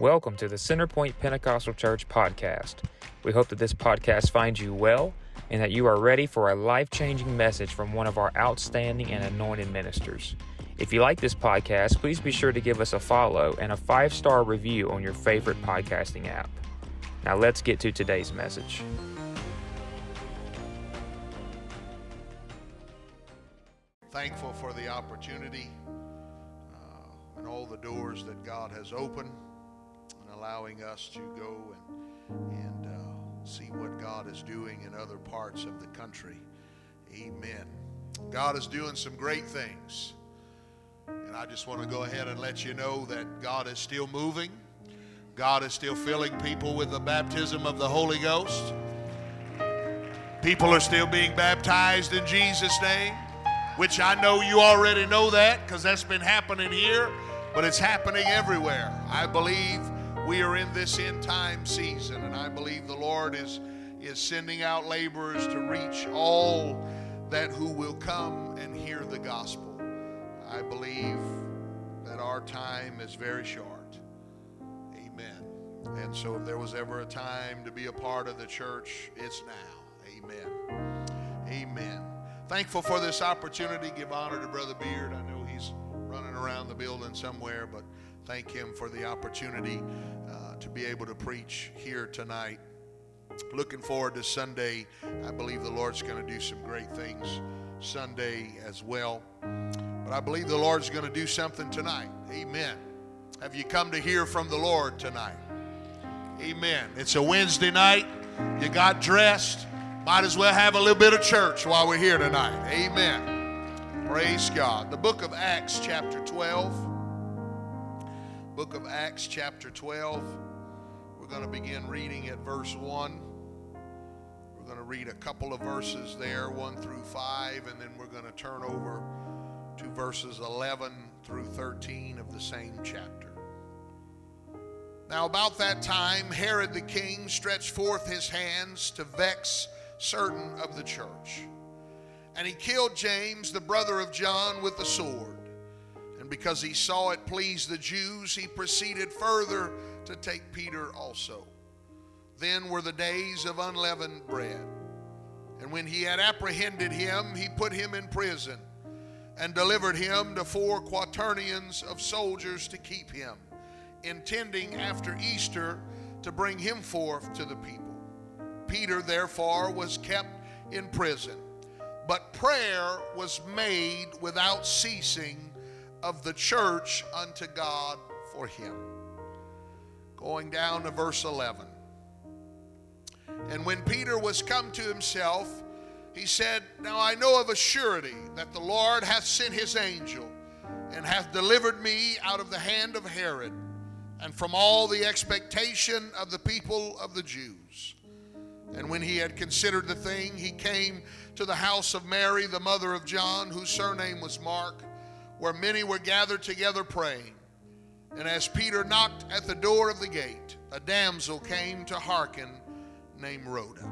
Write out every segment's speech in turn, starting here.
Welcome to the Centerpoint Pentecostal Church podcast. We hope that this podcast finds you well and that you are ready for a life changing message from one of our outstanding and anointed ministers. If you like this podcast, please be sure to give us a follow and a five star review on your favorite podcasting app. Now, let's get to today's message. Thankful for the opportunity uh, and all the doors that God has opened allowing us to go and, and uh, see what God is doing in other parts of the country. Amen. God is doing some great things. And I just want to go ahead and let you know that God is still moving. God is still filling people with the baptism of the Holy Ghost. People are still being baptized in Jesus' name, which I know you already know that because that's been happening here, but it's happening everywhere. I believe we are in this end time season, and I believe the Lord is, is sending out laborers to reach all that who will come and hear the gospel. I believe that our time is very short. Amen. And so if there was ever a time to be a part of the church, it's now. Amen. Amen. Thankful for this opportunity. Give honor to Brother Beard. I know he's running around the building somewhere, but thank him for the opportunity uh, to be able to preach here tonight. Looking forward to Sunday. I believe the Lord's going to do some great things Sunday as well. But I believe the Lord's going to do something tonight. Amen. Have you come to hear from the Lord tonight? Amen. It's a Wednesday night. You got dressed. Might as well have a little bit of church while we're here tonight. Amen. Praise God. The book of Acts, chapter 12. Book of Acts, chapter 12. We're going to begin reading at verse 1. We're going to read a couple of verses there, 1 through 5, and then we're going to turn over to verses 11 through 13 of the same chapter. Now, about that time, Herod the king stretched forth his hands to vex certain of the church. And he killed James, the brother of John, with the sword. And because he saw it pleased the Jews, he proceeded further to take Peter also. Then were the days of unleavened bread. And when he had apprehended him, he put him in prison and delivered him to four quaternions of soldiers to keep him, intending after Easter to bring him forth to the people. Peter, therefore, was kept in prison, but prayer was made without ceasing of the church unto God for him. Going down to verse 11. And when Peter was come to himself, he said, Now I know of a surety that the Lord hath sent his angel and hath delivered me out of the hand of Herod and from all the expectation of the people of the Jews. And when he had considered the thing, he came to the house of Mary, the mother of John, whose surname was Mark, where many were gathered together praying. And as Peter knocked at the door of the gate, a damsel came to hearken named Rhoda.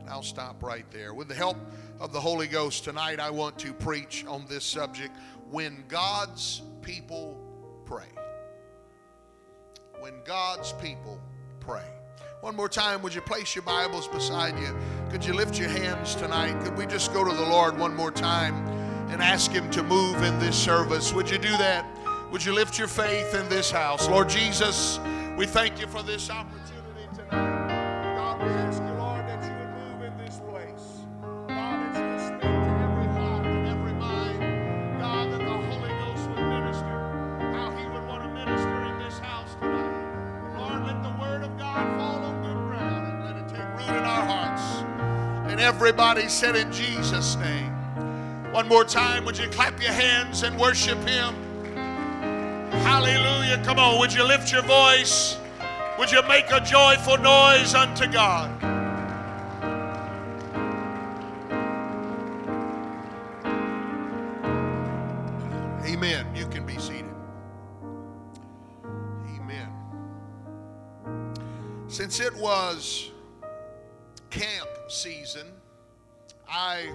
And I'll stop right there. With the help of the Holy Ghost tonight, I want to preach on this subject when God's people pray. When God's people pray. One more time, would you place your Bibles beside you? Could you lift your hands tonight? Could we just go to the Lord one more time and ask Him to move in this service? Would you do that? Would you lift your faith in this house? Lord Jesus, we thank you for this opportunity tonight. God, we ask you, Lord, that you would move in this place. God, that you would speak to every heart and every mind. God, that the Holy Ghost would minister how He would want to minister in this house tonight. Lord, let the Word of God fall on good ground and let it take root in our hearts. And everybody said in Jesus' name. One more time, would you clap your hands and worship Him? Hallelujah. Come on, would you lift your voice? Would you make a joyful noise unto God? Amen. You can be seated. Amen. Since it was camp season, I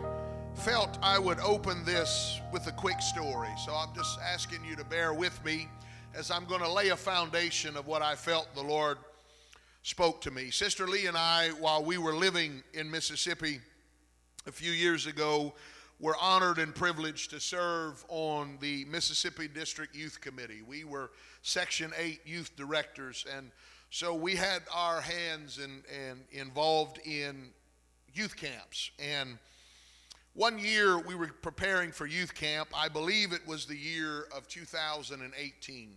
felt I would open this with a quick story. So I'm just asking you to bear with me as I'm going to lay a foundation of what I felt the Lord spoke to me. Sister Lee and I, while we were living in Mississippi a few years ago, were honored and privileged to serve on the Mississippi District Youth Committee. We were Section 8 youth directors, and so we had our hands and and involved in youth camps. And one year we were preparing for youth camp. I believe it was the year of 2018.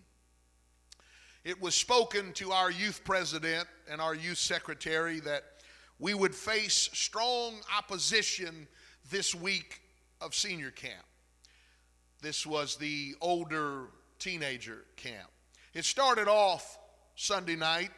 It was spoken to our youth president and our youth secretary that we would face strong opposition this week of senior camp. This was the older teenager camp. It started off Sunday night.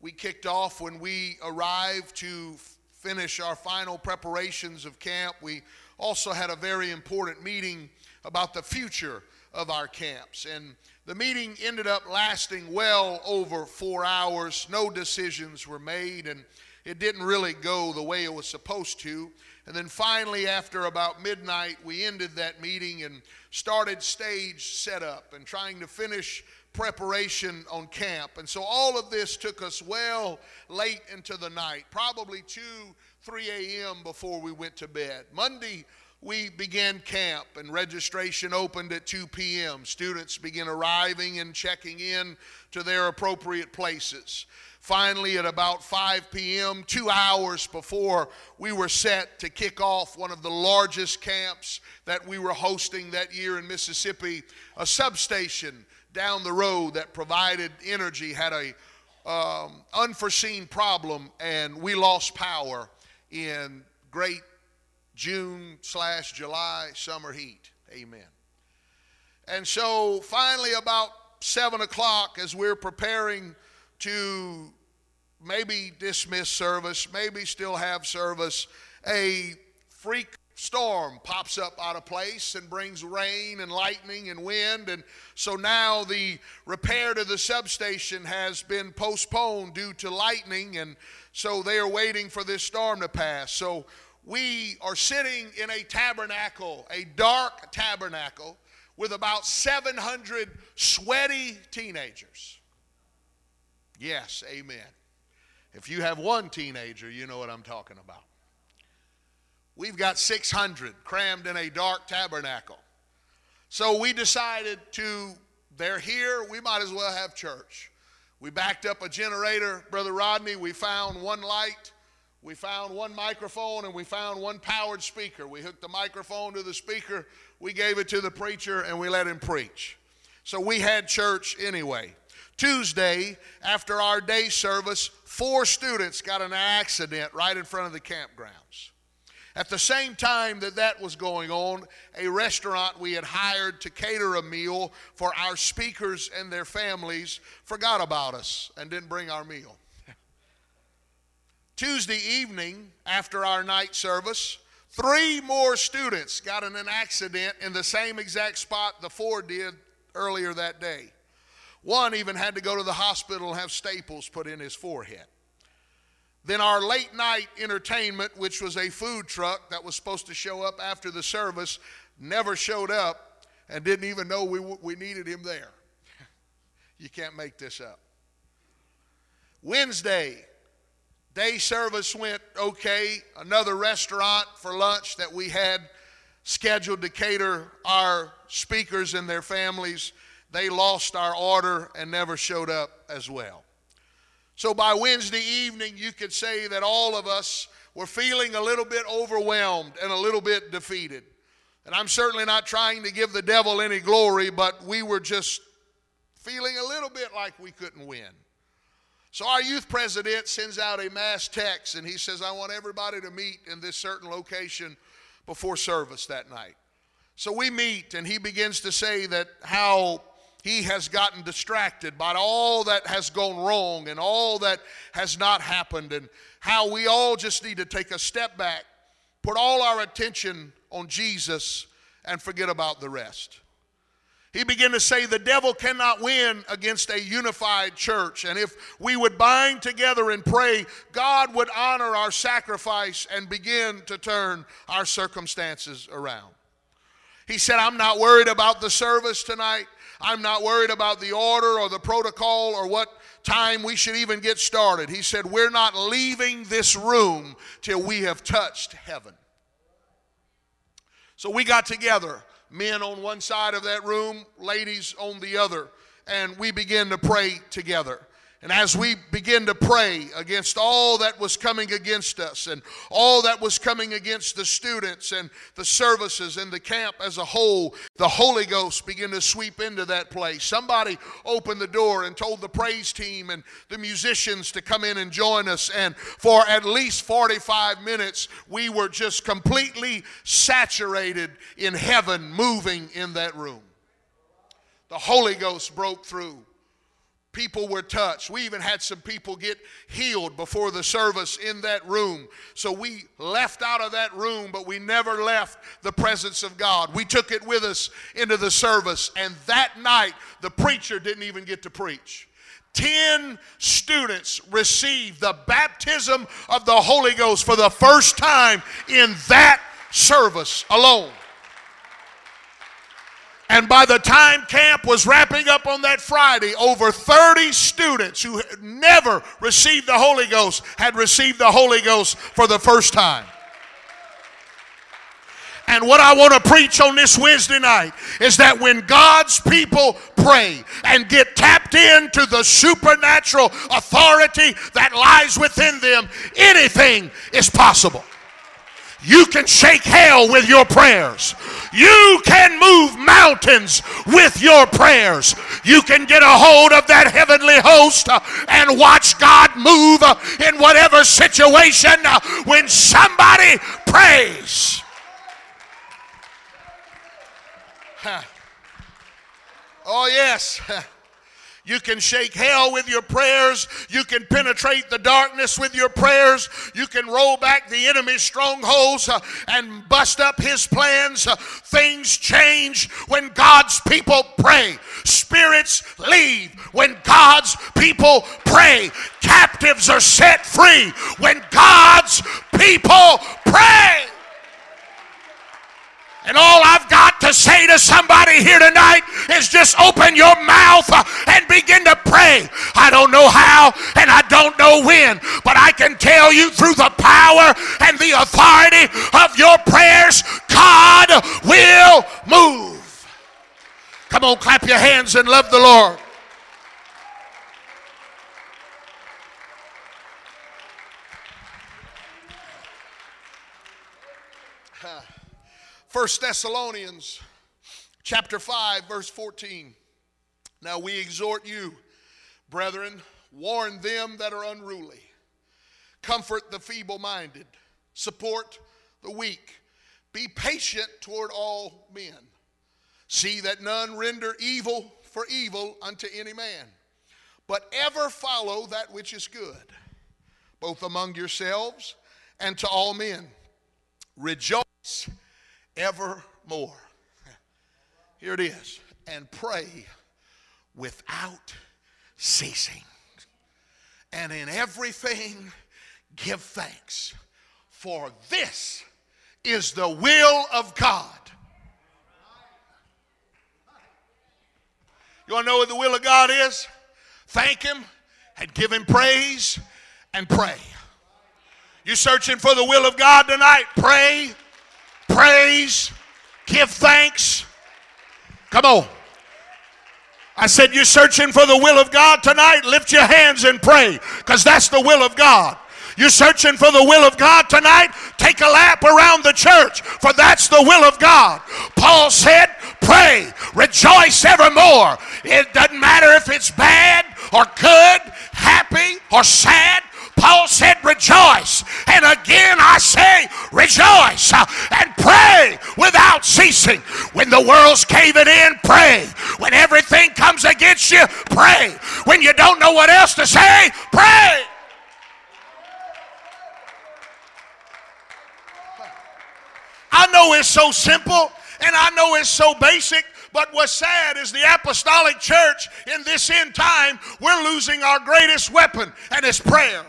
We kicked off when we arrived to finish our final preparations of camp. We also had a very important meeting about the future of our camps. And the meeting ended up lasting well over four hours. No decisions were made, and it didn't really go the way it was supposed to. And then finally, after about midnight, we ended that meeting and started stage setup and trying to finish preparation on camp. And so all of this took us well late into the night, probably 2, 3 a.m. before we went to bed. Monday, we began camp and registration opened at 2 p.m. Students began arriving and checking in to their appropriate places. Finally, at about 5 p.m., two hours before we were set to kick off one of the largest camps that we were hosting that year in Mississippi, a substation down the road that provided energy had a um, unforeseen problem, and we lost power in great June slash July summer heat. Amen. And so finally, about seven o'clock, as we're preparing to maybe dismiss service, maybe still have service, a freak storm pops up out of place and brings rain and lightning and wind. And so now the repair to the substation has been postponed due to lightning. And so they are waiting for this storm to pass. So we are sitting in a tabernacle, a dark tabernacle, with about 700 sweaty teenagers. Yes, amen. If you have one teenager, you know what I'm talking about. We've got 600 crammed in a dark tabernacle. So we decided to, they're here, we might as well have church. We backed up a generator, Brother Rodney. We found one light, we found one microphone, and we found one powered speaker. We hooked the microphone to the speaker, we gave it to the preacher, and we let him preach. So we had church anyway. Tuesday, after our day service, four students got an accident right in front of the campgrounds. At the same time that that was going on, a restaurant we had hired to cater a meal for our speakers and their families forgot about us and didn't bring our meal. Tuesday evening, after our night service, three more students got in an accident in the same exact spot the four did earlier that day. One even had to go to the hospital and have staples put in his forehead. Then our late night entertainment, which was a food truck that was supposed to show up after the service, never showed up and didn't even know we, we needed him there. you can't make this up. Wednesday, day service went okay. Another restaurant for lunch that we had scheduled to cater our speakers and their families they lost our order and never showed up as well. So by Wednesday evening, you could say that all of us were feeling a little bit overwhelmed and a little bit defeated. And I'm certainly not trying to give the devil any glory, but we were just feeling a little bit like we couldn't win. So our youth president sends out a mass text and he says, I want everybody to meet in this certain location before service that night. So we meet and he begins to say that how he has gotten distracted by all that has gone wrong and all that has not happened, and how we all just need to take a step back, put all our attention on Jesus, and forget about the rest. He began to say the devil cannot win against a unified church. And if we would bind together and pray, God would honor our sacrifice and begin to turn our circumstances around. He said, I'm not worried about the service tonight. I'm not worried about the order or the protocol or what time we should even get started. He said, We're not leaving this room till we have touched heaven. So we got together, men on one side of that room, ladies on the other, and we began to pray together. And as we begin to pray against all that was coming against us and all that was coming against the students and the services and the camp as a whole, the Holy Ghost began to sweep into that place. Somebody opened the door and told the praise team and the musicians to come in and join us. And for at least 45 minutes, we were just completely saturated in heaven, moving in that room. The Holy Ghost broke through people were touched. We even had some people get healed before the service in that room. So we left out of that room, but we never left the presence of God. We took it with us into the service. And that night, the preacher didn't even get to preach. Ten students received the baptism of the Holy Ghost for the first time in that service alone. And by the time camp was wrapping up on that Friday, over 30 students who had never received the Holy Ghost had received the Holy Ghost for the first time. And what I want to preach on this Wednesday night is that when God's people pray and get tapped into the supernatural authority that lies within them, anything is possible. You can shake hell with your prayers. You can move mountains with your prayers. You can get a hold of that heavenly host uh, and watch God move uh, in whatever situation uh, when somebody prays. Oh, yes. You can shake hell with your prayers. You can penetrate the darkness with your prayers. You can roll back the enemy's strongholds uh, and bust up his plans. Uh, things change when God's people pray. Spirits leave when God's people pray. Captives are set free when God's people pray. And all I've got to say to somebody here tonight is just open your mouth and begin to pray. I don't know how and I don't know when, but I can tell you through the power and the authority of your prayers, God will move. Come on, clap your hands and love the Lord. First Thessalonians chapter 5 verse 14. Now we exhort you, brethren, warn them that are unruly, comfort the feeble-minded, support the weak, be patient toward all men. See that none render evil for evil unto any man, but ever follow that which is good, both among yourselves and to all men. Rejoice evermore. Here it is. And pray without ceasing. And in everything, give thanks. For this is the will of God. You want to know what the will of God is? Thank Him and give Him praise and pray. You searching for the will of God tonight? Pray praise, give thanks. Come on. I said, You're searching for the will of God tonight? Lift your hands and pray because that's the will of God. You're searching for the will of God tonight? Take a lap around the church, for that's the will of God. Paul said, Pray, rejoice evermore. It doesn't matter if it's bad or good, happy or sad. Paul said, Rejoice. And again I say, Rejoice and pray without ceasing. When the world's caving in, pray. When everything comes against you, pray. When you don't know what else to say, pray. I know it's so simple and I know it's so basic, but what's sad is the apostolic church in this end time, we're losing our greatest weapon, and it's prayer.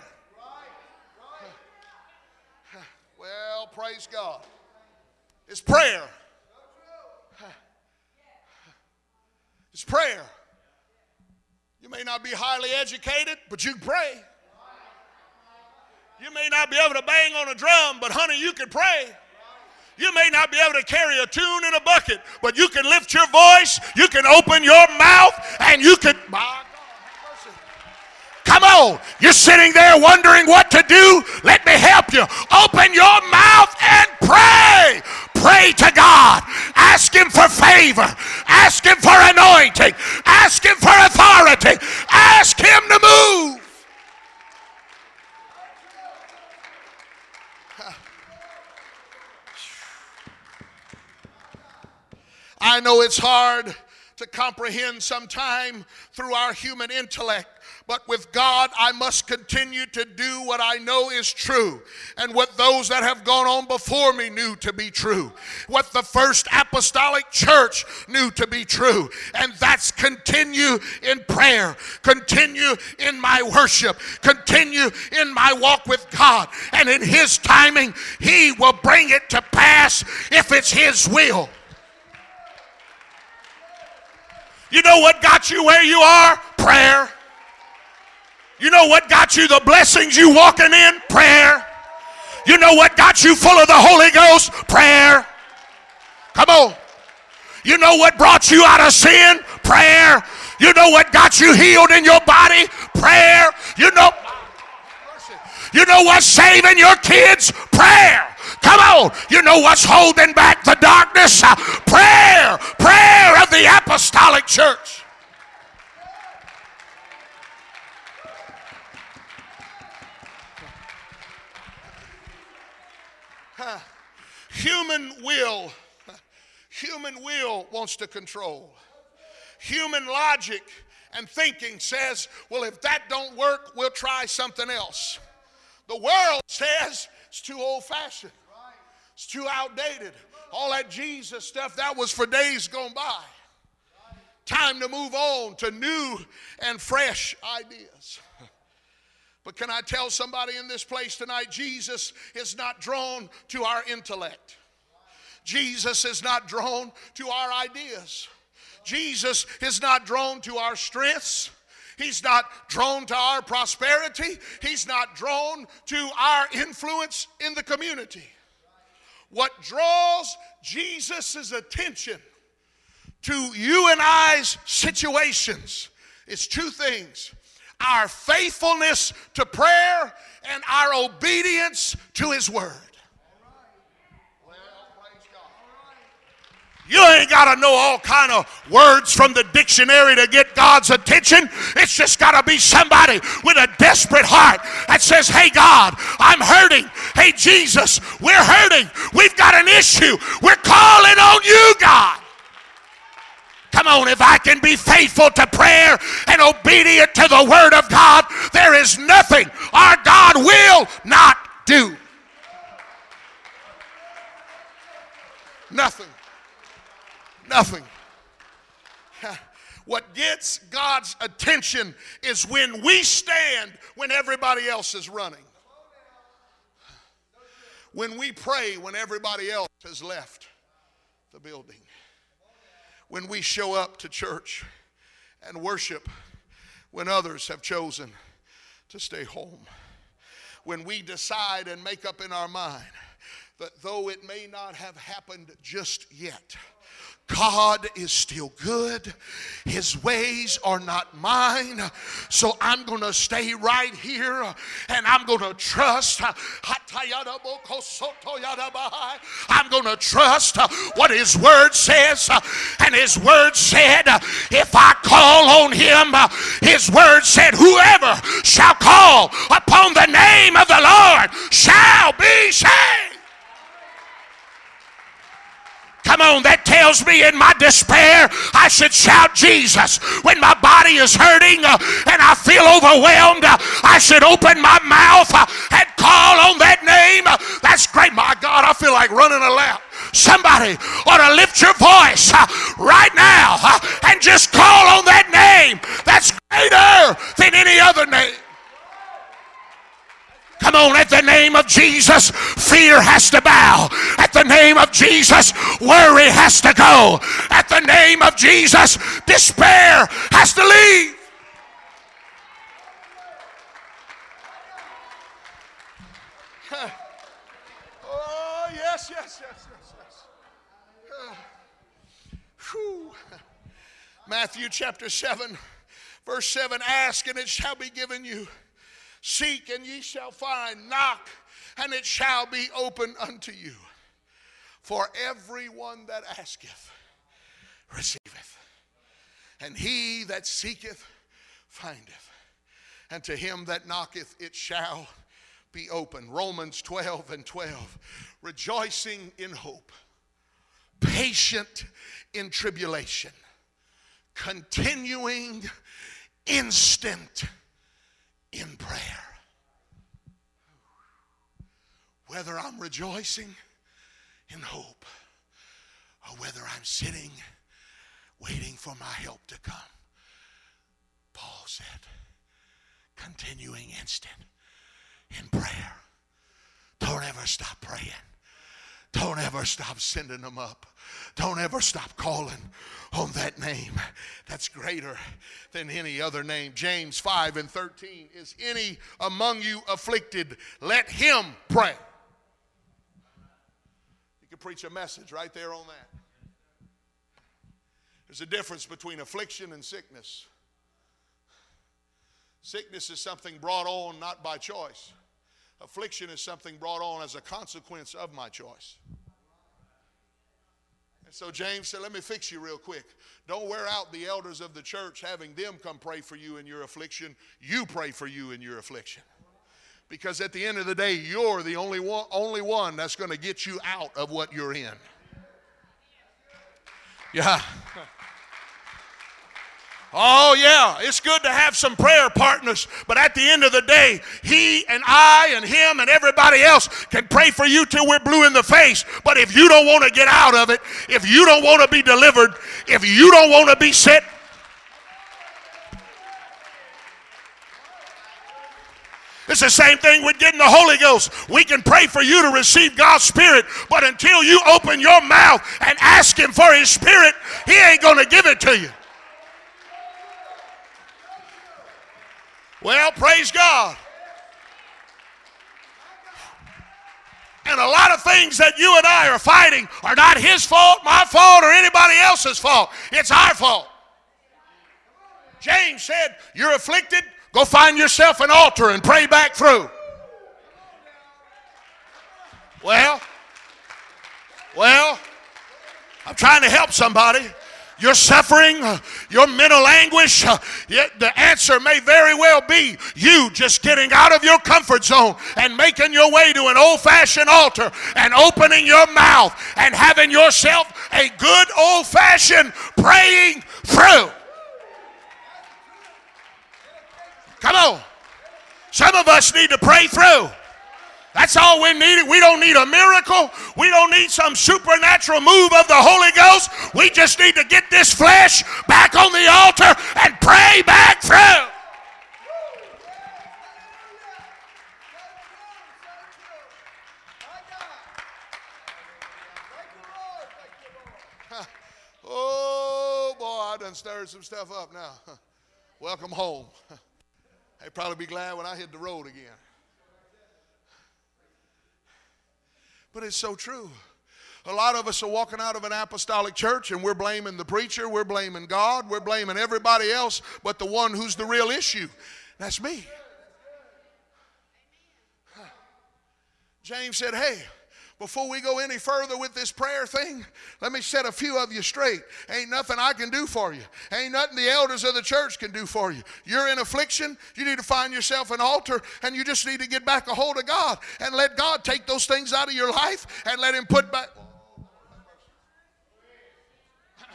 Praise God. It's prayer. It's prayer. You may not be highly educated, but you can pray. You may not be able to bang on a drum, but honey, you can pray. You may not be able to carry a tune in a bucket, but you can lift your voice, you can open your mouth, and you can. You're sitting there wondering what to do. Let me help you. Open your mouth and pray. Pray to God. Ask Him for favor. Ask Him for anointing. Ask Him for authority. Ask Him to move. I know it's hard to comprehend sometime through our human intellect. But with God, I must continue to do what I know is true and what those that have gone on before me knew to be true, what the first apostolic church knew to be true. And that's continue in prayer, continue in my worship, continue in my walk with God. And in His timing, He will bring it to pass if it's His will. You know what got you where you are? Prayer. You know what got you the blessings you walking in? Prayer. You know what got you full of the Holy Ghost? Prayer. Come on. You know what brought you out of sin? Prayer. You know what got you healed in your body? Prayer. You know You know what's saving your kids? Prayer. Come on. You know what's holding back the darkness? Uh, prayer. Prayer of the apostolic church. Human will, human will wants to control. Human logic and thinking says, well, if that don't work, we'll try something else. The world says it's too old fashioned, it's too outdated. All that Jesus stuff, that was for days gone by. Time to move on to new and fresh ideas. But can I tell somebody in this place tonight, Jesus is not drawn to our intellect. Jesus is not drawn to our ideas. Jesus is not drawn to our strengths. He's not drawn to our prosperity. He's not drawn to our influence in the community. What draws Jesus' attention to you and I's situations is two things our faithfulness to prayer and our obedience to His Word. You ain't got to know all kind of words from the dictionary to get God's attention. It's just got to be somebody with a desperate heart that says, "Hey God, I'm hurting. Hey Jesus, we're hurting. We've got an issue. We're calling on you, God." Come on, if I can be faithful to prayer and obedient to the Word of God, there is nothing our God will not do. Nothing. Nothing. What gets God's attention is when we stand when everybody else is running. When we pray when everybody else has left the building when we show up to church and worship when others have chosen to stay home. When we decide and make up in our mind that though it may not have happened just yet, God is still good. His ways are not mine. So I'm going to stay right here and I'm going to trust. I'm going to trust what His Word says. And His Word said, if I call on Him, His Word said, whoever shall call upon the name of the Lord shall be saved. Come on, that tells me in my despair I should shout Jesus. When my body is hurting uh, and I feel overwhelmed, uh, I should open my mouth uh, and call on that name. That's great. My God, I feel like running a lap. Somebody ought to lift your voice right now and just call on that name that's greater than any other name. Come on, at the name of Jesus, fear has to bow. At the name of Jesus, worry has to go. At the name of Jesus, despair has to leave. Oh, yes, yes, yes, yes, yes. Whew. Matthew chapter 7, verse 7 Ask and it shall be given you. Seek and ye shall find. Knock and it shall be open unto you. For everyone that asketh receiveth, and he that seeketh findeth, and to him that knocketh it shall be open. Romans 12 and 12. Rejoicing in hope, patient in tribulation, continuing instant in prayer. Whether I'm rejoicing in hope or whether I'm sitting waiting for my help to come, Paul said, continuing instant in prayer. Don't ever stop praying. Don't ever stop sending them up. Don't ever stop calling on that name that's greater than any other name. James 5 and 13 is any among you afflicted, let him pray. You can preach a message right there on that. There's a difference between affliction and sickness. Sickness is something brought on not by choice. Affliction is something brought on as a consequence of my choice. And so James said, Let me fix you real quick. Don't wear out the elders of the church having them come pray for you in your affliction. You pray for you in your affliction. Because at the end of the day, you're the only one, only one that's going to get you out of what you're in. Yeah. Oh, yeah, it's good to have some prayer partners, but at the end of the day, he and I and him and everybody else can pray for you till we're blue in the face. But if you don't want to get out of it, if you don't want to be delivered, if you don't want to be set, It's the same thing with getting the Holy Ghost. We can pray for you to receive God's Spirit, but until you open your mouth and ask Him for His Spirit, He ain't going to give it to you. Well, praise God. And a lot of things that you and I are fighting are not his fault, my fault, or anybody else's fault. It's our fault. James said, You're afflicted, go find yourself an altar and pray back through. Well, well, I'm trying to help somebody your suffering, uh, your mental anguish, uh, the answer may very well be you just getting out of your comfort zone and making your way to an old fashioned altar and opening your mouth and having yourself a good old fashioned praying through. Come on. Some of us need to pray through. That's all we need. We don't need a miracle. We don't need some supernatural move of the Holy Ghost. We just need to get this flesh back on the altar and pray back through. Oh boy, I done stirred some stuff up now. Welcome home. They'd probably be glad when I hit the road again. But it's so true. A lot of us are walking out of an apostolic church and we're blaming the preacher, we're blaming God, we're blaming everybody else but the one who's the real issue. That's me. James said, Hey, before we go any further with this prayer thing, let me set a few of you straight. Ain't nothing I can do for you. Ain't nothing the elders of the church can do for you. You're in affliction. You need to find yourself an altar and you just need to get back a hold of God and let God take those things out of your life and let Him put back.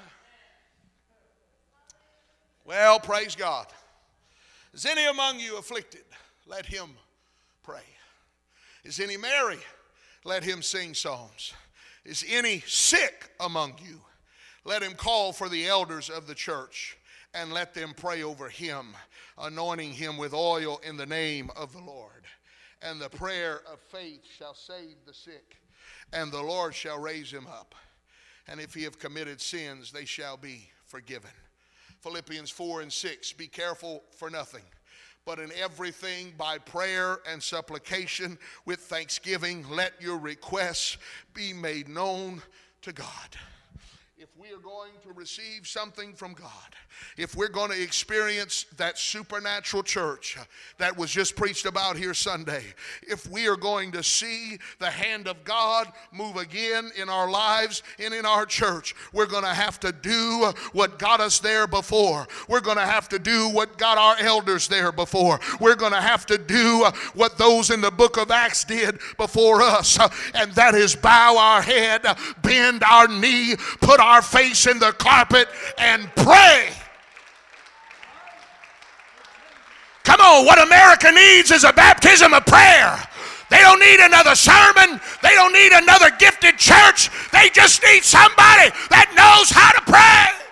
Well, praise God. Is any among you afflicted? Let him pray. Is any merry? Let him sing psalms. Is any sick among you? Let him call for the elders of the church and let them pray over him, anointing him with oil in the name of the Lord. and the prayer of faith shall save the sick, and the Lord shall raise him up. And if he have committed sins, they shall be forgiven. Philippians 4 and 6 Be careful for nothing, but in everything by prayer and supplication with thanksgiving, let your requests be made known to God if we are going to receive something from God, if we're going to experience that supernatural church that was just preached about here Sunday, if we are going to see the hand of God move again in our lives and in our church, we're going to have to do what got us there before. We're going to have to do what got our elders there before. We're going to have to do what those in the book of Acts did before us, and that is bow our head, bend our knee, put our face in the carpet, and pray. Come on, what America needs is a baptism of prayer. They don't need another sermon. They don't need another gifted church. They just need somebody that knows how to pray.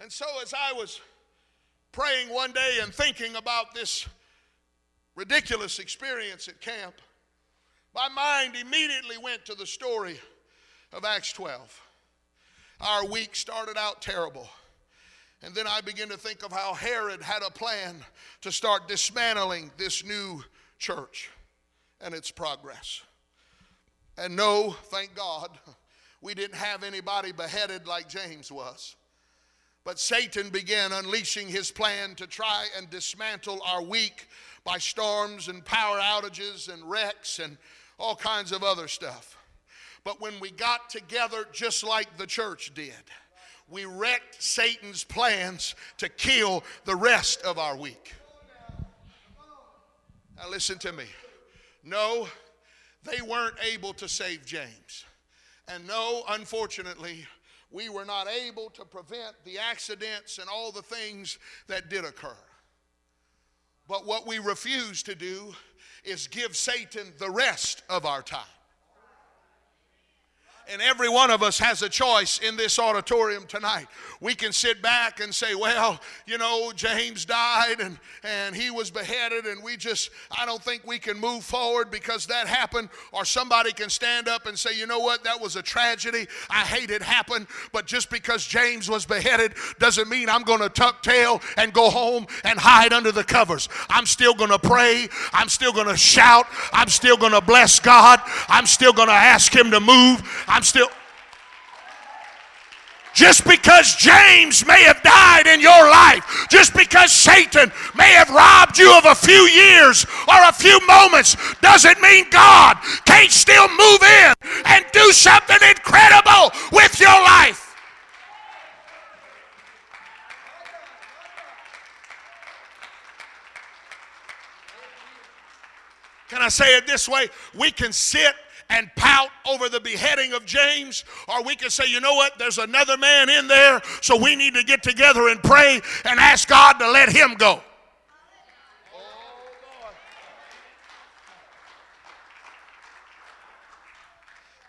And so, as I was praying one day and thinking about this ridiculous experience at camp, my mind immediately went to the story of Acts 12. Our week started out terrible. And then I began to think of how Herod had a plan to start dismantling this new church and its progress. And no, thank God, we didn't have anybody beheaded like James was. But Satan began unleashing his plan to try and dismantle our week by storms and power outages and wrecks and all kinds of other stuff. But when we got together, just like the church did, we wrecked Satan's plans to kill the rest of our week. Now, listen to me. No, they weren't able to save James. And no, unfortunately, we were not able to prevent the accidents and all the things that did occur. But what we refuse to do is give Satan the rest of our time. And every one of us has a choice in this auditorium tonight. We can sit back and say, well, you know, James died and, and he was beheaded, and we just, I don't think we can move forward because that happened. Or somebody can stand up and say, you know what, that was a tragedy. I hate it happened. But just because James was beheaded doesn't mean I'm going to tuck tail and go home and hide under the covers. I'm still going to pray. I'm still going to shout. I'm still going to bless God. I'm still going to ask Him to move. I'm still. Just because James may have died in your life, just because Satan may have robbed you of a few years or a few moments, doesn't mean God can't still move in and do something incredible with your life. Can I say it this way? We can sit and pout over the beheading of James, or we can say, you know what, there's another man in there, so we need to get together and pray and ask God to let him go.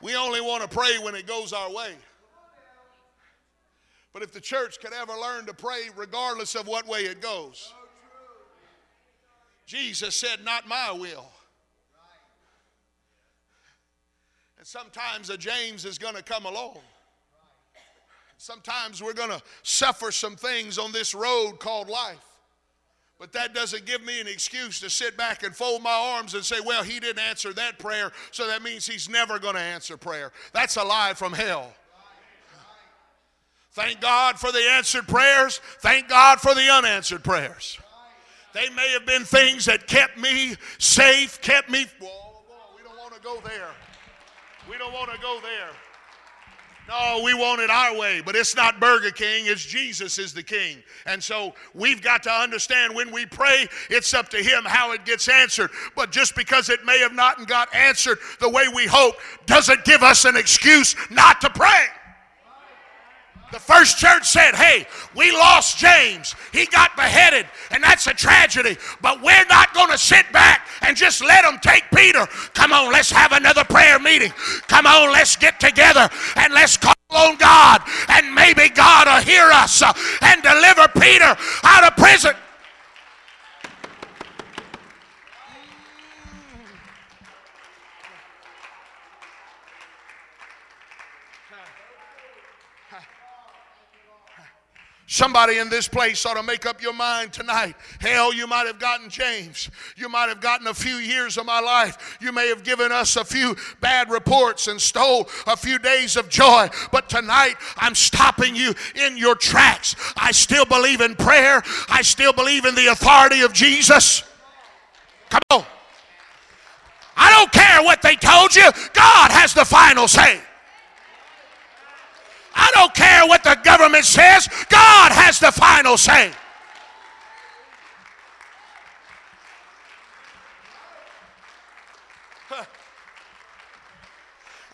We only want to pray when it goes our way. But if the church could ever learn to pray regardless of what way it goes, Jesus said, Not my will And sometimes a James is going to come along. Sometimes we're going to suffer some things on this road called life. But that doesn't give me an excuse to sit back and fold my arms and say, well, he didn't answer that prayer, so that means he's never going to answer prayer. That's a lie from hell. Thank God for the answered prayers. Thank God for the unanswered prayers. They may have been things that kept me safe, kept me. Whoa, whoa, we don't want to go there. We don't want to go there. No, we want it our way, but it's not Burger King, it's Jesus is the king. And so we've got to understand when we pray, it's up to him how it gets answered. But just because it may have not got answered the way we hope doesn't give us an excuse not to pray. The first church said, Hey, we lost James. He got beheaded, and that's a tragedy. But we're not going to sit back and just let them take Peter. Come on, let's have another prayer meeting. Come on, let's get together and let's call on God, and maybe God will hear us uh, and deliver Peter out of prison. Somebody in this place ought to make up your mind tonight. Hell, you might have gotten James. You might have gotten a few years of my life. You may have given us a few bad reports and stole a few days of joy. But tonight, I'm stopping you in your tracks. I still believe in prayer, I still believe in the authority of Jesus. Come on. I don't care what they told you, God has the final say. I don't care what the government says, God has the final say.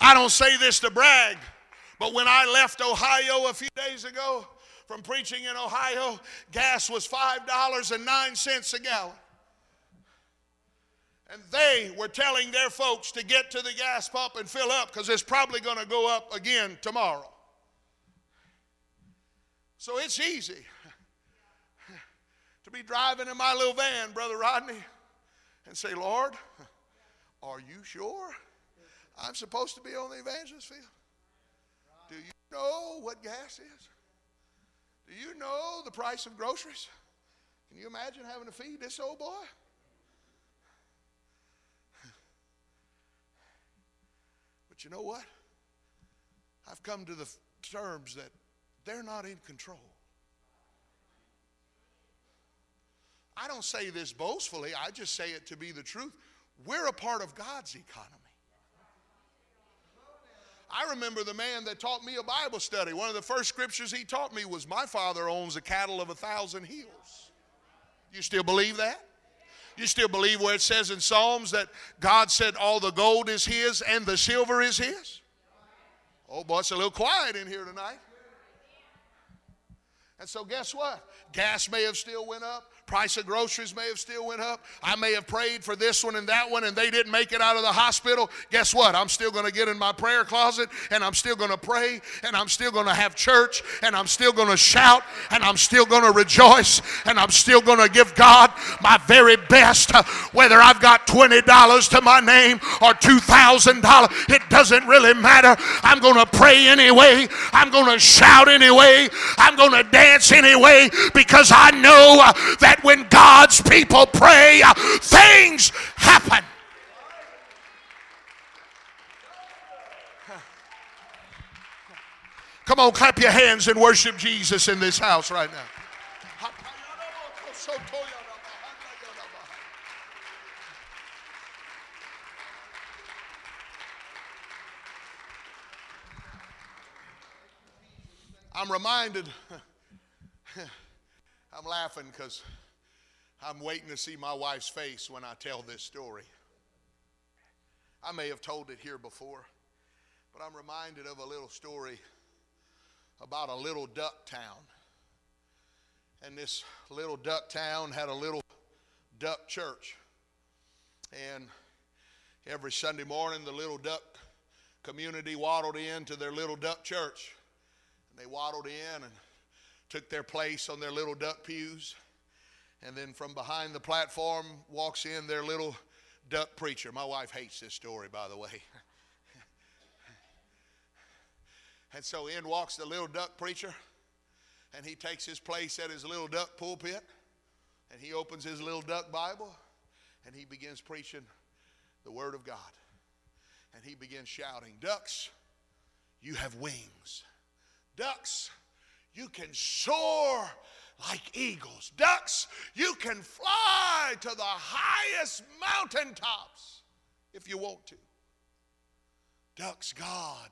I don't say this to brag, but when I left Ohio a few days ago from preaching in Ohio, gas was $5.09 a gallon. And they were telling their folks to get to the gas pump and fill up because it's probably going to go up again tomorrow. So it's easy to be driving in my little van, Brother Rodney, and say, Lord, are you sure I'm supposed to be on the evangelist field? Do you know what gas is? Do you know the price of groceries? Can you imagine having to feed this old boy? But you know what? I've come to the terms that they're not in control. I don't say this boastfully, I just say it to be the truth. We're a part of God's economy. I remember the man that taught me a Bible study. One of the first scriptures he taught me was, My father owns a cattle of a thousand hills. You still believe that? You still believe where it says in Psalms that God said all the gold is his and the silver is his? Oh, boy, it's a little quiet in here tonight. And so guess what? Gas may have still went up. Price of groceries may have still went up. I may have prayed for this one and that one and they didn't make it out of the hospital. Guess what? I'm still going to get in my prayer closet and I'm still going to pray and I'm still going to have church and I'm still going to shout and I'm still going to rejoice and I'm still going to give God my very best whether I've got $20 to my name or $2,000. It doesn't really matter. I'm going to pray anyway. I'm going to shout anyway. I'm going to dance anyway because I know that that when God's people pray, uh, things happen. Come on, clap your hands and worship Jesus in this house right now. I'm reminded, I'm laughing because I'm waiting to see my wife's face when I tell this story. I may have told it here before, but I'm reminded of a little story about a little duck town. And this little duck town had a little duck church. And every Sunday morning, the little duck community waddled in to their little duck church. And they waddled in and took their place on their little duck pews. And then from behind the platform walks in their little duck preacher. My wife hates this story, by the way. and so in walks the little duck preacher, and he takes his place at his little duck pulpit, and he opens his little duck Bible, and he begins preaching the Word of God. And he begins shouting, Ducks, you have wings. Ducks, you can soar like eagles. Ducks, you can fly to the highest mountaintops if you want to. Ducks, God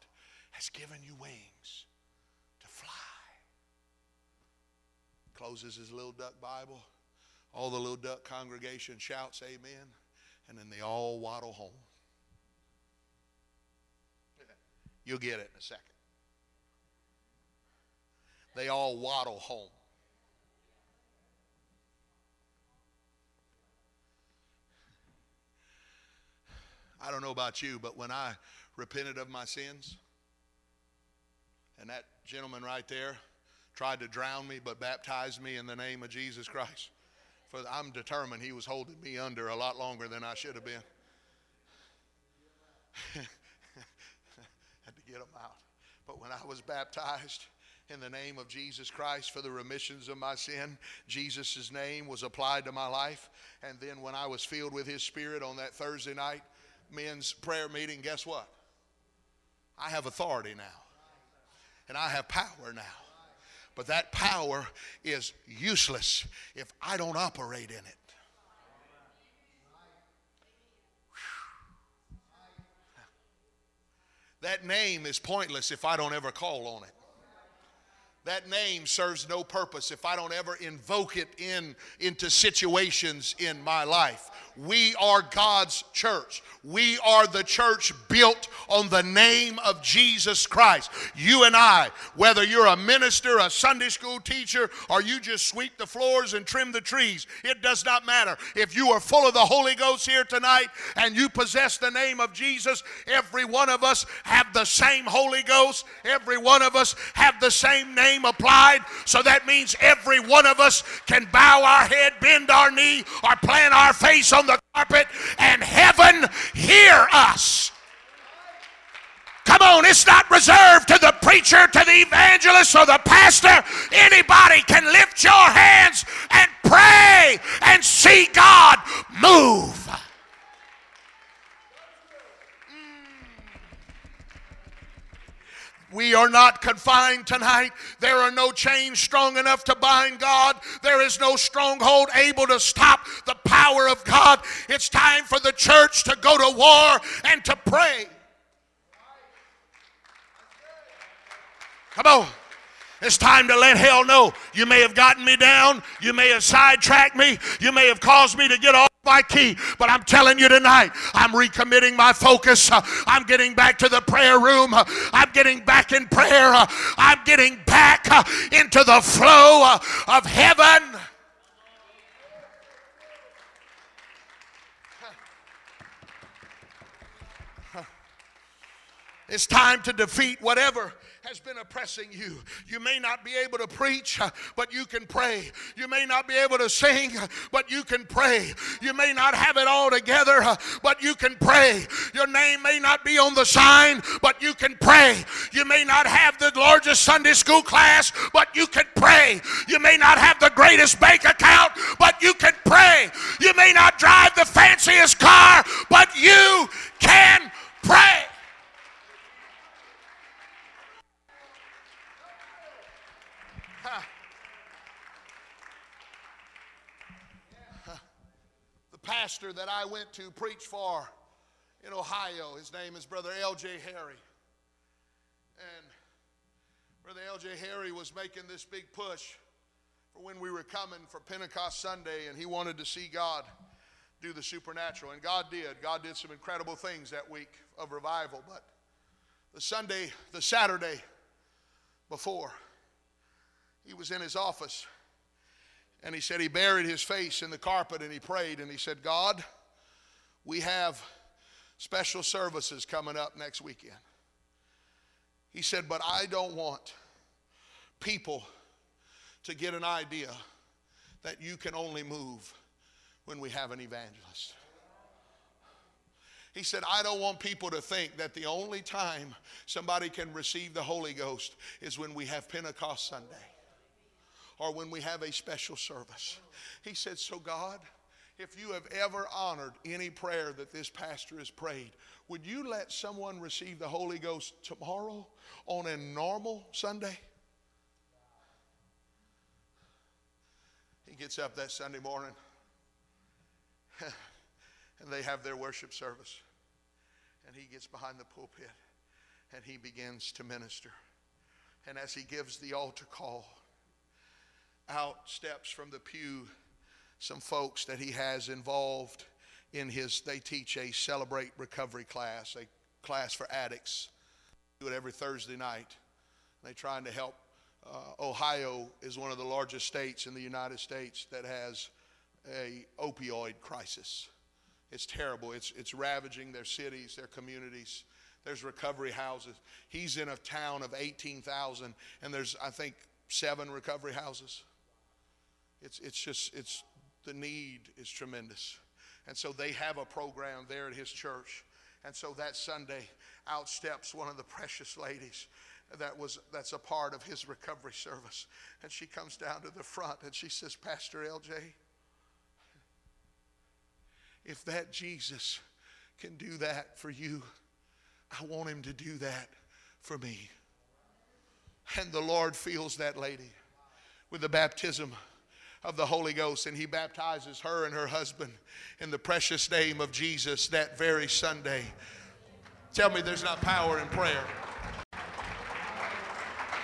has given you wings to fly. Closes his little duck Bible. All the little duck congregation shouts amen, and then they all waddle home. You'll get it in a second. they all waddle home. I don't know about you, but when I repented of my sins, and that gentleman right there tried to drown me but baptized me in the name of Jesus Christ. For I'm determined he was holding me under a lot longer than I should have been. Had to get him out. But when I was baptized, in the name of Jesus Christ for the remissions of my sin. Jesus' name was applied to my life. And then when I was filled with His Spirit on that Thursday night men's prayer meeting, guess what? I have authority now. And I have power now. But that power is useless if I don't operate in it. That name is pointless if I don't ever call on it. That name serves no purpose if I don't ever invoke it in, into situations in my life. We are God's church. We are the church built on the name of Jesus Christ. You and I, whether you're a minister, a Sunday school teacher, or you just sweep the floors and trim the trees, it does not matter. If you are full of the Holy Ghost here tonight and you possess the name of Jesus, every one of us have the same Holy Ghost. Every one of us have the same name applied. So that means every one of us can bow our head, bend our knee, or plant our face on the carpet, and heaven hear us. Come on, it's not reserved to the preacher, to the evangelist, or the pastor. Anybody can lift your hands and pray and see God move. We are not confined tonight. There are no chains strong enough to bind God. There is no stronghold able to stop the power of God. It's time for the church to go to war and to pray. Come on. It's time to let hell know. You may have gotten me down. You may have sidetracked me. You may have caused me to get off my key. But I'm telling you tonight, I'm recommitting my focus. I'm getting back to the prayer room. I'm getting back in prayer. I'm getting back into the flow of heaven. It's time to defeat whatever has been oppressing you. You may not be able to preach, uh, but you can pray. You may not be able to sing, uh, but you can pray. You may not have it all together, uh, but you can pray. Your name may not be on the sign, but you can pray. You may not have the largest Sunday school class, but you can pray. You may not have the greatest bank account, but you can pray. You may not drive the fanciest car, but you can pray. Pastor that I went to preach for in Ohio. His name is Brother L.J. Harry. And Brother L.J. Harry was making this big push for when we were coming for Pentecost Sunday, and he wanted to see God do the supernatural. And God did. God did some incredible things that week of revival. But the Sunday, the Saturday before, he was in his office and he said he buried his face in the carpet and he prayed and he said, God, we have special services coming up next weekend. He said, but I don't want people to get an idea that you can only move when we have an evangelist. He said, I don't want people to think that the only time somebody can receive the Holy Ghost is when we have Pentecost Sunday or when we have a special service. He said, So, God, if you have ever honored any prayer that this pastor has prayed, would you let someone receive the Holy Ghost tomorrow on a normal Sunday? He gets up that Sunday morning and they have their worship service. And he gets behind the pulpit and he begins to minister. And as he gives the altar call, out steps from the pew some folks that he has involved in his, they teach a celebrate recovery class, a class for addicts. Do it every Thursday night. They're trying to help uh, Ohio is one of the largest states in the United States that has a opioid crisis. It's terrible. It's, it's ravaging their cities, their communities. There's recovery houses. He's in a town of 18,000, and there's, I think, seven recovery houses. It's, it's just, it's, the need is tremendous. And so they have a program there at his church. And so that Sunday, out steps one of the precious ladies that was that's a part of his recovery service. And she comes down to the front and she says, Pastor LJ, if that Jesus can do that for you, I want him to do that for me. And the Lord fills that lady with the baptism of the Holy Ghost, and He baptizes her and her husband in the precious name of Jesus that very Sunday. Tell me there's not power in prayer.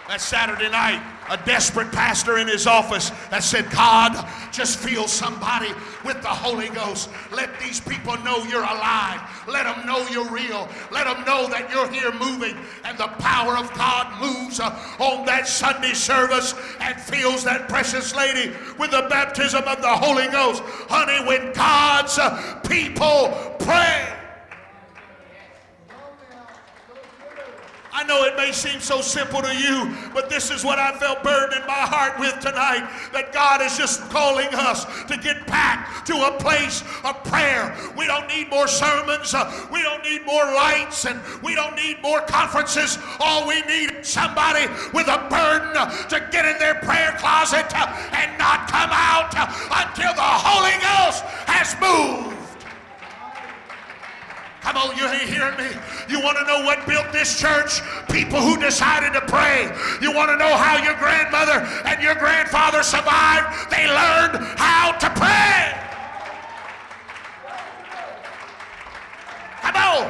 That Saturday night, a desperate pastor in his office that said, God, just feel somebody with the Holy Ghost. Let these people know you're alive. Let them know you're real. Let them know that you're here moving. And the power of God moves uh, on that Sunday service and fills that precious lady with the baptism of the Holy Ghost. Honey, when God's uh, people pray, I know it may seem so simple to you, but this is what I felt burdened in my heart with tonight that God is just calling us to get back to a place of prayer. We don't need more sermons, uh, we don't need more lights, and we don't need more conferences. All we need is somebody with a burden to get in their prayer closet uh, and not come out uh, until the Holy Ghost has moved. Come on, you ain't hearing me. You want to know what built this church? People who decided to pray. You want to know how your grandmother and your grandfather survived? They learned how to pray. Come on.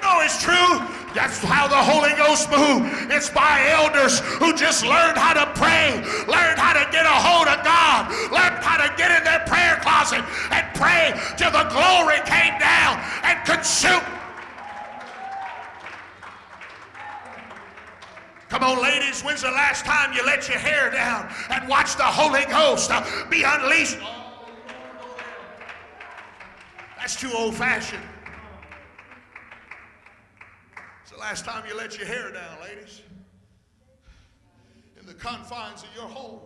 No, it's true. That's how the Holy Ghost moved. It's by elders who just learned how to pray, learned how to get a hold of God, learned how to get in their prayer closet and pray till the glory came down and consumed. Come on, ladies, when's the last time you let your hair down and watch the Holy Ghost uh, be unleashed? That's too old fashioned the last time you let your hair down, ladies? In the confines of your home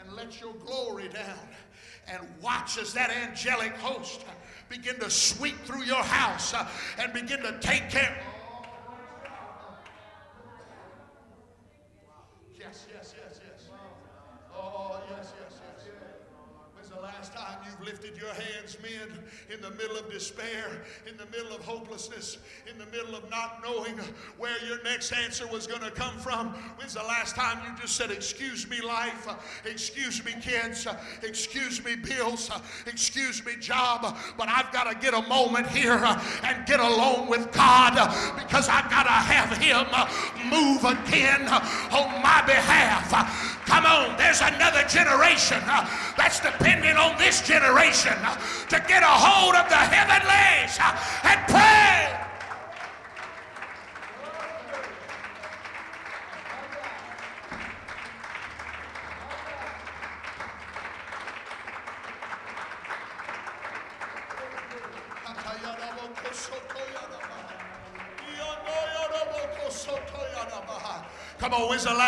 and let your glory down and watch as that angelic host begin to sweep through your house uh, and begin to take care. In the middle of despair, in the middle of hopelessness, in the middle of not knowing where your next answer was going to come from. When's the last time you just said, Excuse me, life, excuse me, kids, excuse me, bills, excuse me, job, but I've got to get a moment here and get alone with God because I've got to have Him move again on my behalf. Come on, there's another generation that's depending on this generation to get a hold hold of the heavenlies uh, and pray.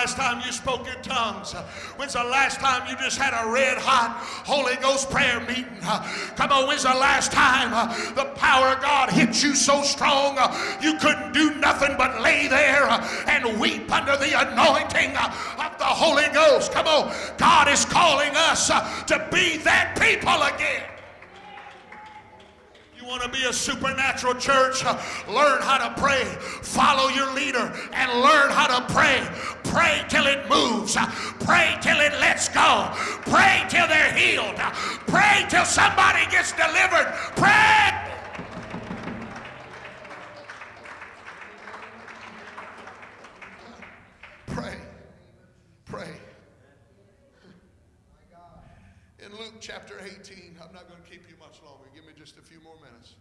Last time you spoke in tongues? When's the last time you just had a red hot Holy Ghost prayer meeting? Come on, when's the last time the power of God hit you so strong you couldn't do nothing but lay there and weep under the anointing of the Holy Ghost? Come on, God is calling us to be that people again want to be a supernatural church, learn how to pray. Follow your leader and learn how to pray. Pray till it moves. Pray till it lets go. Pray till they're healed. Pray till somebody gets delivered. Pray. Pray. Pray. In Luke chapter 18, I'm not going to keep you much longer. Give me just a few more minutes.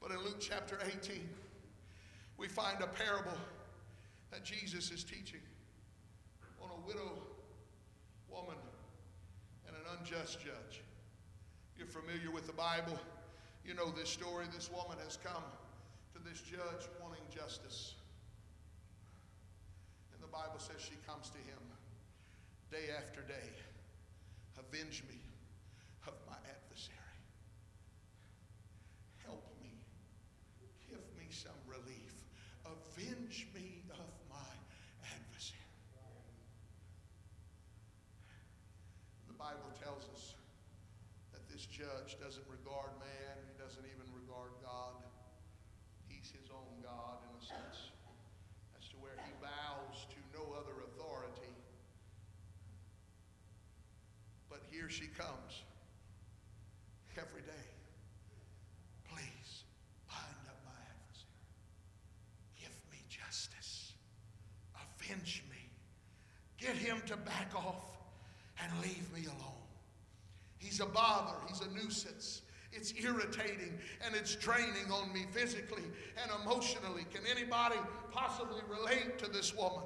But in Luke chapter 18, we find a parable that Jesus is teaching. on a widow woman and an unjust judge. You're familiar with the Bible. You know this story. This woman has come to this judge wanting justice. And the Bible says she comes to him day after day. Avenge me of my adversary. Help me. Give me some relief. Avenge me of my adversary. The Bible tells us that this judge doesn't regard man, he doesn't even regard God. He's his own God in a sense, as to where he bows to no other authority. But here she comes every day. Please bind up my adversary. Give me justice. Avenge me. Get him to back off and leave me alone. He's a bother. He's a nuisance. It's irritating and it's draining on me physically and emotionally. Can anybody possibly relate to this woman?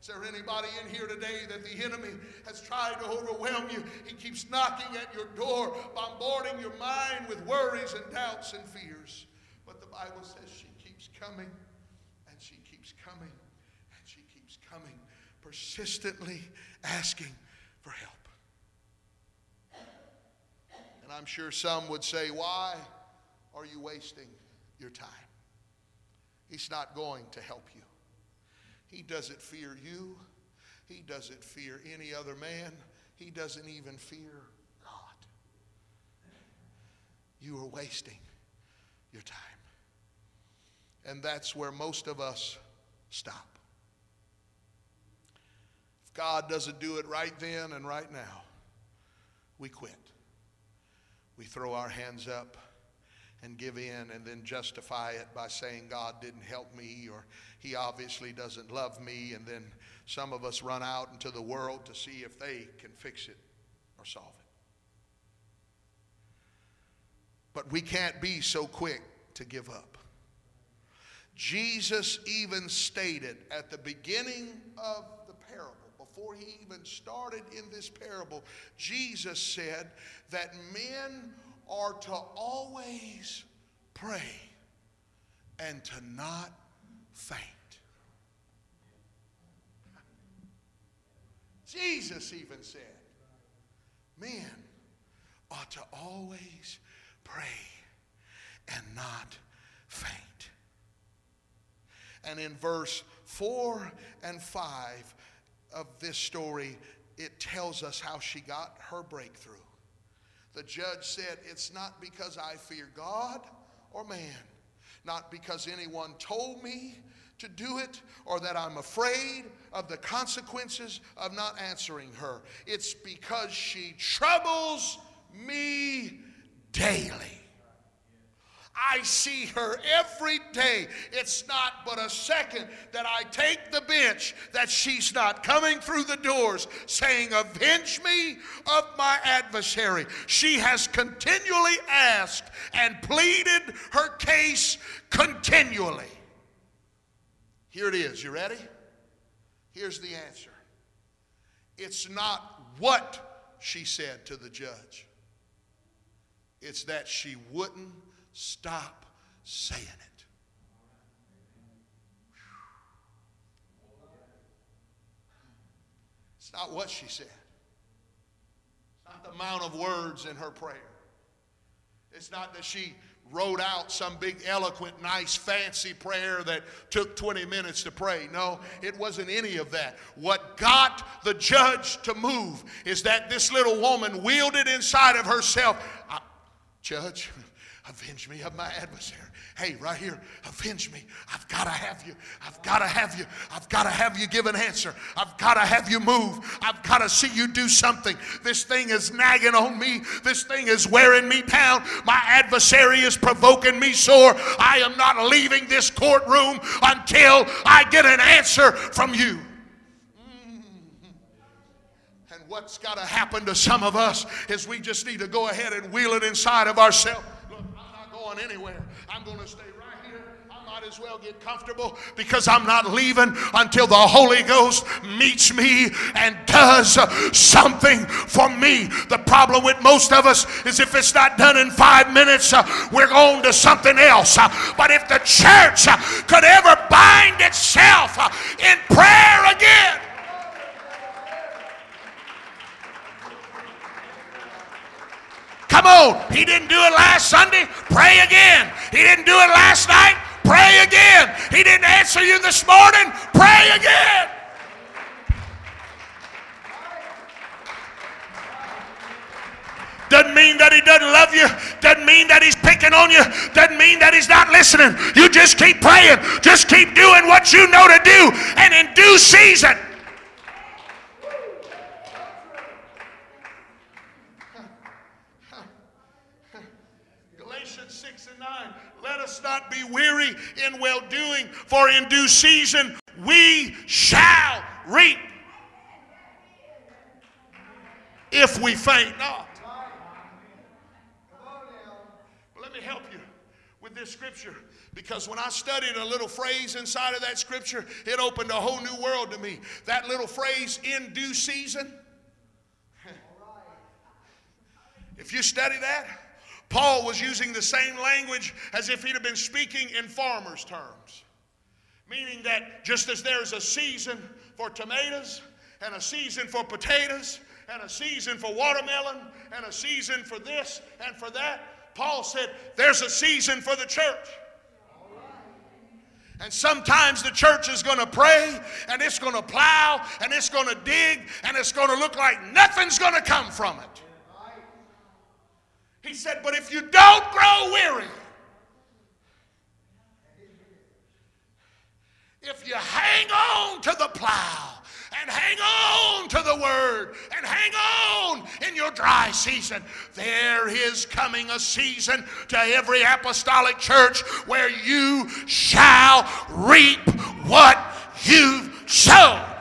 Is there anybody in here today that the enemy has tried to overwhelm you? He keeps knocking at your door, bombarding your mind with worries and doubts and fears. But the Bible says she keeps coming and she keeps coming and she keeps coming, persistently asking for help. And I'm sure some would say, Why are you wasting your time? He's not going to help you. He doesn't fear you. He doesn't fear any other man. He doesn't even fear God. You are wasting your time. And that's where most of us stop. If God doesn't do it right then and right now, we quit. We throw our hands up and give in and then justify it by saying God didn't help me or he obviously doesn't love me. And then some of us run out into the world to see if they can fix it or solve it. But we can't be so quick to give up. Jesus even stated at the beginning of before he even started in this parable, Jesus said that men are to always pray and to not faint. Jesus even said, men ought to always pray and not faint. And in verse 4 and 5 of this story, it tells us how she got her breakthrough. The judge said, It's not because I fear God or man, not because anyone told me to do it or that I'm afraid of the consequences of not answering her. It's because she troubles me daily. I see her every day. It's not but a second that I take the bench that she's not coming through the doors saying, Avenge me of my adversary. She has continually asked and pleaded her case continually. Here it is. You ready? Here's the answer it's not what she said to the judge, it's that she wouldn't stop saying it. It's not what she said. It's not the amount of words in her prayer. It's not that she wrote out some big, eloquent, nice, fancy prayer that took 20 minutes to pray. No, it wasn't any of that. What got the judge to move is that this little woman wielded inside of herself, Judge, avenge me of my adversary. Hey, right here, avenge me. I've got to have you. I've got to have you. I've got to have you give an answer. I've got to have you move. I've got to see you do something. This thing is nagging on me. This thing is wearing me down. My adversary is provoking me sore. I am not leaving this courtroom until I get an answer from you mm. And what's got to happen to some of us is we just need to go ahead and wheel it inside of ourselves. Going anywhere. I'm going to stay right here. I'm might as well get comfortable because I'm not leaving until the Holy Ghost meets me and does something for me. The problem with most of us is if it's not done in five minutes, uh, we're on to something else. Uh, but if the church uh, could ever bind itself in prayer again, Come on. He didn't do it last Sunday. Pray again. He didn't do it last night. Pray again. He didn't answer you this morning. Pray again. Doesn't mean that he doesn't love you. Doesn't mean that he's picking on you. Doesn't mean that he's not listening. You just keep praying. Just keep doing what you know to do. And in due season, Galatians 6 and 9. Let us not be weary in well doing, for in due season we shall reap if we faint not. Let me help you with this scripture because when I studied a little phrase inside of that scripture, it opened a whole new world to me. That little phrase, in due season. If you study that, Paul was using the same language as if he'd have been speaking in farmers' terms. Meaning that just as there's a season for tomatoes and a season for potatoes and a season for watermelon and a season for this and for that, Paul said there's a season for the church. And sometimes the church is going to pray and it's going to plow and it's going to dig and it's going to look like nothing's going to come from it. He said, But if you don't grow weary, if you hang on to the plow and hang on to the word and hang on in your dry season, there is coming a season to every apostolic church where you shall reap what you've sown.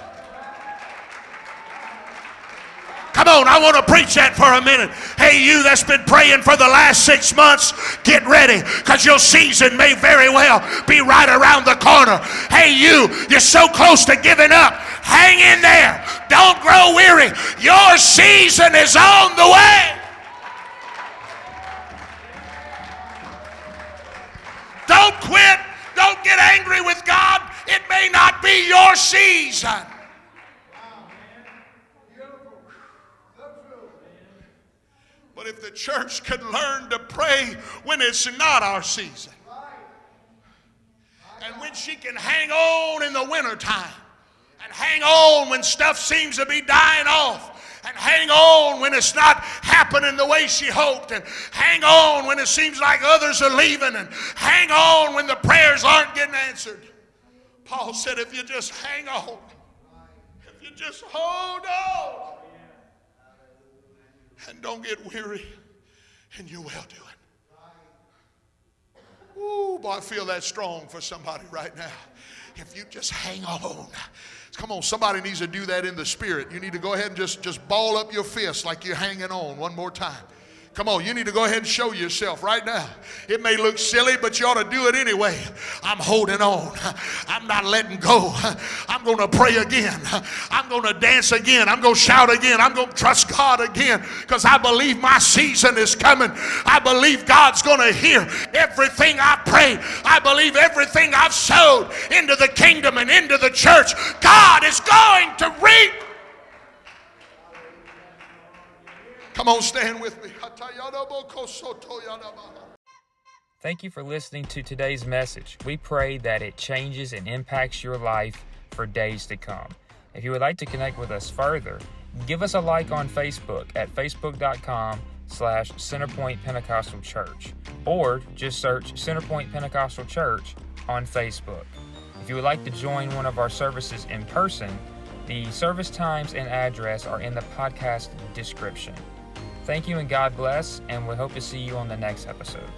Come on, I want to preach that for a minute. Hey, you that's been praying for the last six months, get ready because your season may very well be right around the corner. Hey, you, you're so close to giving up. Hang in there. Don't grow weary. Your season is on the way. Don't quit. Don't get angry with God. It may not be your season. But if the church could learn to pray when it's not our season, and when she can hang on in the wintertime, and hang on when stuff seems to be dying off, and hang on when it's not happening the way she hoped, and hang on when it seems like others are leaving, and hang on when the prayers aren't getting answered. Paul said, if you just hang on, if you just hold on, and don't get weary in your well doing. Ooh, boy, I feel that strong for somebody right now. If you just hang on. Come on, somebody needs to do that in the spirit. You need to go ahead and just, just ball up your fist like you're hanging on one more time. Come on, you need to go ahead and show yourself right now. It may look silly, but you ought to do it anyway. I'm holding on. I'm not letting go. I'm going to pray again. I'm going to dance again. I'm going to shout again. I'm going to trust God again because I believe my season is coming. I believe God's going to hear everything I pray. I believe everything I've sowed into the kingdom and into the church. God is going to reap. Come on, stand with me. Thank you for listening to today's message. We pray that it changes and impacts your life for days to come. If you would like to connect with us further, give us a like on Facebook at facebook.com slash Centerpoint Pentecostal Church or just search Centerpoint Pentecostal Church on Facebook. If you would like to join one of our services in person, the service times and address are in the podcast description. Thank you and God bless, and we hope to see you on the next episode.